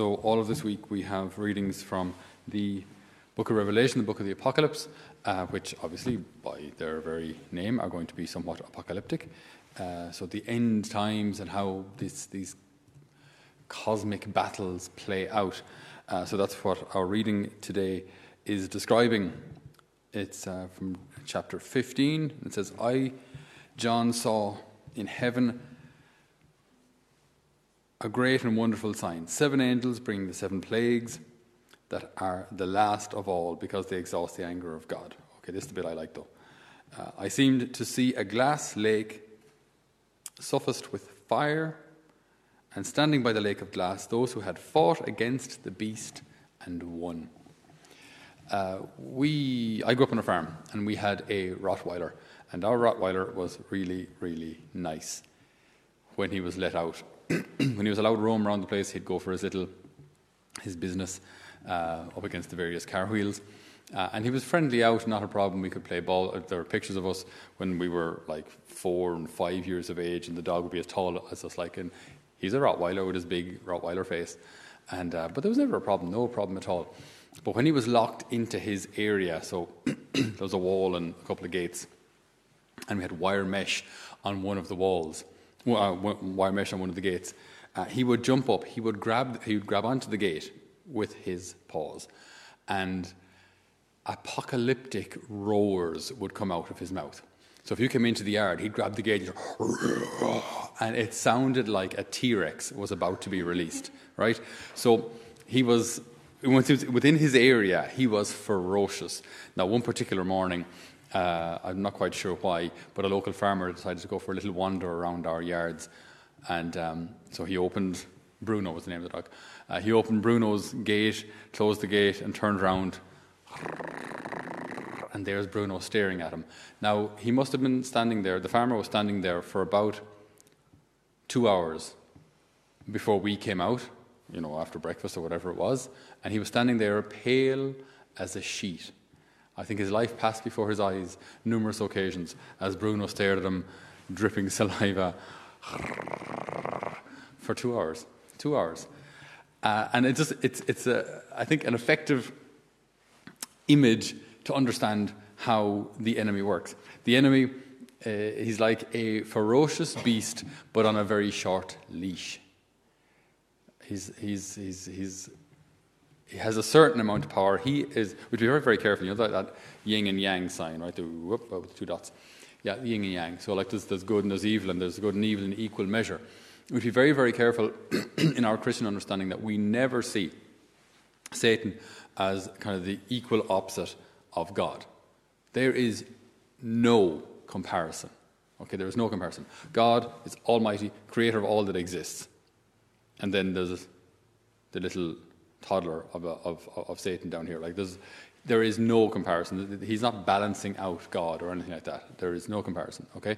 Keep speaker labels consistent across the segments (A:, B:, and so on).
A: so, all of this week we have readings from the book of Revelation, the book of the Apocalypse, uh, which obviously, by their very name, are going to be somewhat apocalyptic. Uh, so, the end times and how this, these cosmic battles play out. Uh, so, that's what our reading today is describing. It's uh, from chapter 15. It says, I, John, saw in heaven a great and wonderful sign. Seven angels bringing the seven plagues that are the last of all because they exhaust the anger of God. Okay, this is the bit I like though. Uh, I seemed to see a glass lake suffused with fire, and standing by the lake of glass, those who had fought against the beast and won. Uh, we, I grew up on a farm, and we had a Rottweiler, and our Rottweiler was really, really nice when he was let out when he was allowed to roam around the place, he'd go for his little his business uh, up against the various car wheels. Uh, and he was friendly out, not a problem. We could play ball. Uh, there are pictures of us when we were like four and five years of age, and the dog would be as tall as us. Like, and he's a Rottweiler with his big Rottweiler face. And uh, but there was never a problem, no problem at all. But when he was locked into his area, so there was a wall and a couple of gates, and we had wire mesh on one of the walls uh, wire mesh on one of the gates, uh, he would jump up, he would grab, he would grab onto the gate with his paws, and apocalyptic roars would come out of his mouth. So if you came into the yard, he'd grab the gate, and it sounded like a T Rex was about to be released, right? So he was, within his area, he was ferocious. Now, one particular morning, uh, I'm not quite sure why, but a local farmer decided to go for a little wander around our yards. And um, so he opened, Bruno was the name of the dog. Uh, he opened Bruno's gate, closed the gate, and turned around. And there's Bruno staring at him. Now, he must have been standing there, the farmer was standing there for about two hours before we came out, you know, after breakfast or whatever it was. And he was standing there pale as a sheet. I think his life passed before his eyes numerous occasions as Bruno stared at him, dripping saliva, for two hours. Two hours. Uh, and it just, it's, it's a, I think, an effective image to understand how the enemy works. The enemy, uh, he's like a ferocious beast, but on a very short leash. He's, he's, he's, he's he has a certain amount of power. He is, we be very, very careful. You know that, that yin and yang sign, right? The, whoop, two dots. Yeah, yin and yang. So, like, there's, there's good and there's evil, and there's good and evil in equal measure. We'd be very, very careful in our Christian understanding that we never see Satan as kind of the equal opposite of God. There is no comparison. Okay, there is no comparison. God is Almighty, creator of all that exists. And then there's the little toddler of, of, of Satan down here. Like there's, there is no comparison. He's not balancing out God or anything like that. There is no comparison. Okay,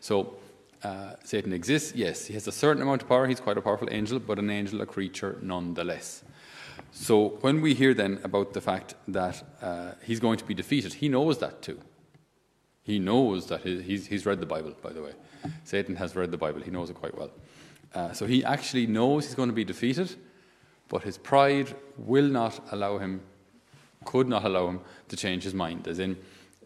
A: so uh, Satan exists. Yes, he has a certain amount of power. He's quite a powerful angel, but an angel, a creature, nonetheless. So when we hear then about the fact that uh, he's going to be defeated, he knows that too. He knows that he's, he's read the Bible, by the way. Satan has read the Bible. He knows it quite well. Uh, so he actually knows he's going to be defeated but his pride will not allow him, could not allow him to change his mind. As in,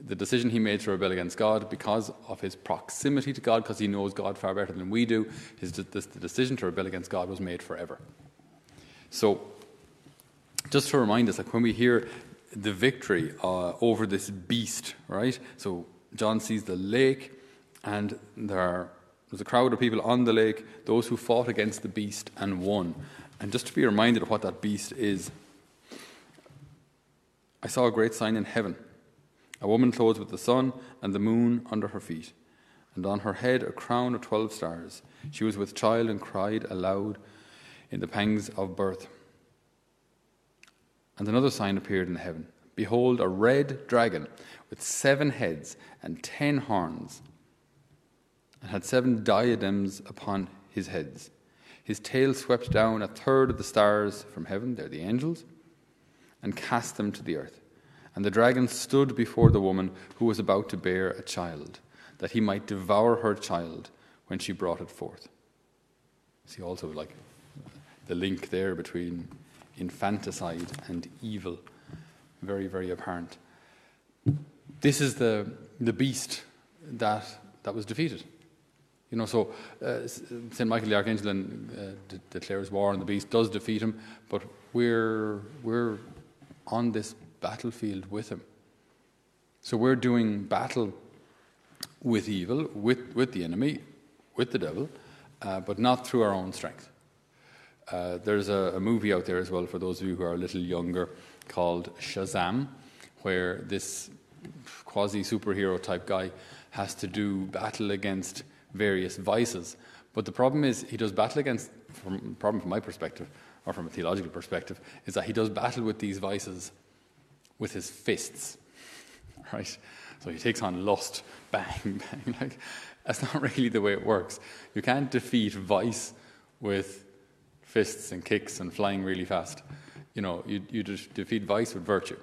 A: the decision he made to rebel against God because of his proximity to God, because he knows God far better than we do, his, the decision to rebel against God was made forever. So, just to remind us, like when we hear the victory uh, over this beast, right? So, John sees the lake, and there there's a crowd of people on the lake, those who fought against the beast and won. And just to be reminded of what that beast is, I saw a great sign in heaven a woman clothed with the sun and the moon under her feet, and on her head a crown of twelve stars. She was with child and cried aloud in the pangs of birth. And another sign appeared in heaven Behold, a red dragon with seven heads and ten horns, and had seven diadems upon his heads. His tail swept down a third of the stars from heaven, they're the angels, and cast them to the earth. And the dragon stood before the woman who was about to bear a child, that he might devour her child when she brought it forth. See, also, like, the link there between infanticide and evil. Very, very apparent. This is the, the beast that, that was defeated. You know, so uh, St. Michael the Archangel uh, de- declares war on the beast, does defeat him, but we're, we're on this battlefield with him. So we're doing battle with evil, with, with the enemy, with the devil, uh, but not through our own strength. Uh, there's a, a, movie out there as well for those of you who are a little younger called Shazam, where this quasi superhero type guy has to do battle against various vices. But the problem is, he does battle against, from, problem from my perspective, or from a theological perspective, is that he does battle with these vices with his fists, right? So he takes on lust, bang, bang. Like, that's not really the way it works. You can't defeat vice with fists and kicks and flying really fast. You know, you, you defeat vice with virtue.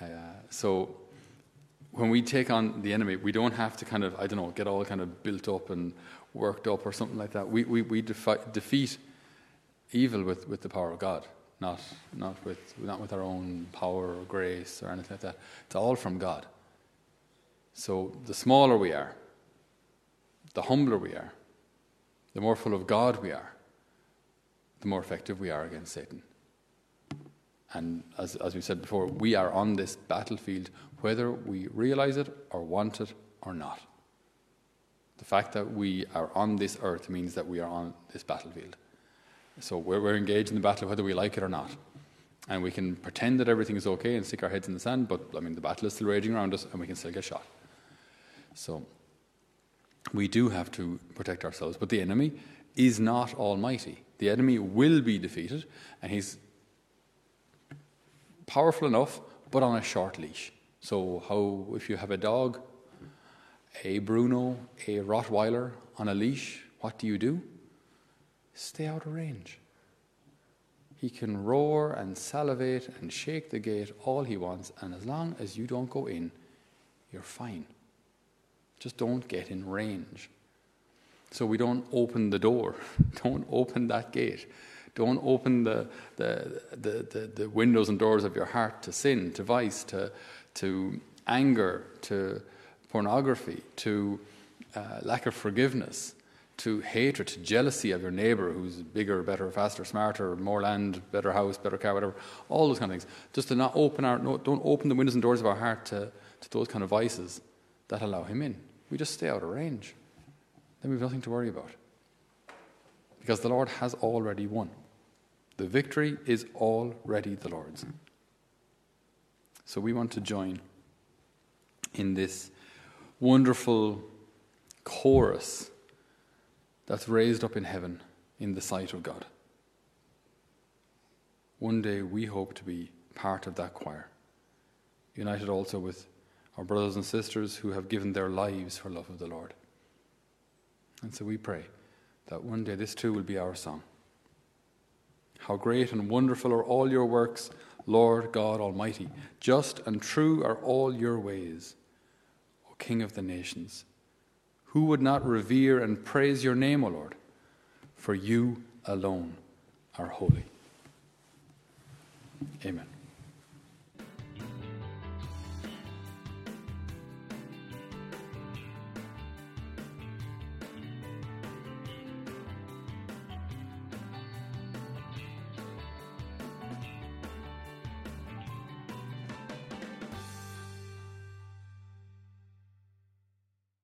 A: Uh, so when we take on the enemy, we don't have to kind of, I don't know, get all kind of built up and worked up or something like that. We, we, we defi- defeat evil with, with the power of God, not, not, with, not with our own power or grace or anything like that. It's all from God. So the smaller we are, the humbler we are, the more full of God we are, the more effective we are against Satan. And as, as we said before, we are on this battlefield whether we realize it or want it or not. The fact that we are on this earth means that we are on this battlefield. So we're, we're engaged in the battle whether we like it or not. And we can pretend that everything is okay and stick our heads in the sand, but I mean, the battle is still raging around us and we can still get shot. So we do have to protect ourselves. But the enemy is not almighty. The enemy will be defeated, and he's powerful enough, but on a short leash. So, how if you have a dog, a Bruno, a Rottweiler on a leash, what do you do? Stay out of range. He can roar and salivate and shake the gate all he wants, and as long as you don't go in, you're fine. Just don't get in range. So we don't open the door. don't open that gate. Don't open the, the, the, the, the windows and doors of your heart to sin, to vice, to, to anger, to pornography, to uh, lack of forgiveness, to hatred, to jealousy of your neighbor who's bigger, better, faster, smarter, more land, better house, better car, whatever, all those kind of things. Just to not open our, no, don't open the windows and doors of our heart to, to those kind of vices that allow him in. We just stay out of range. Then we've nothing to worry about. Because the Lord has already won. The victory is already the Lord's. So we want to join in this wonderful chorus that's raised up in heaven in the sight of God. One day we hope to be part of that choir, united also with our brothers and sisters who have given their lives for love of the Lord. And so we pray that one day this too will be our song. How great and wonderful are all your works, Lord God Almighty. Just and true are all your ways, O King of the nations. Who would not revere and praise your name, O Lord? For you alone are holy. Amen.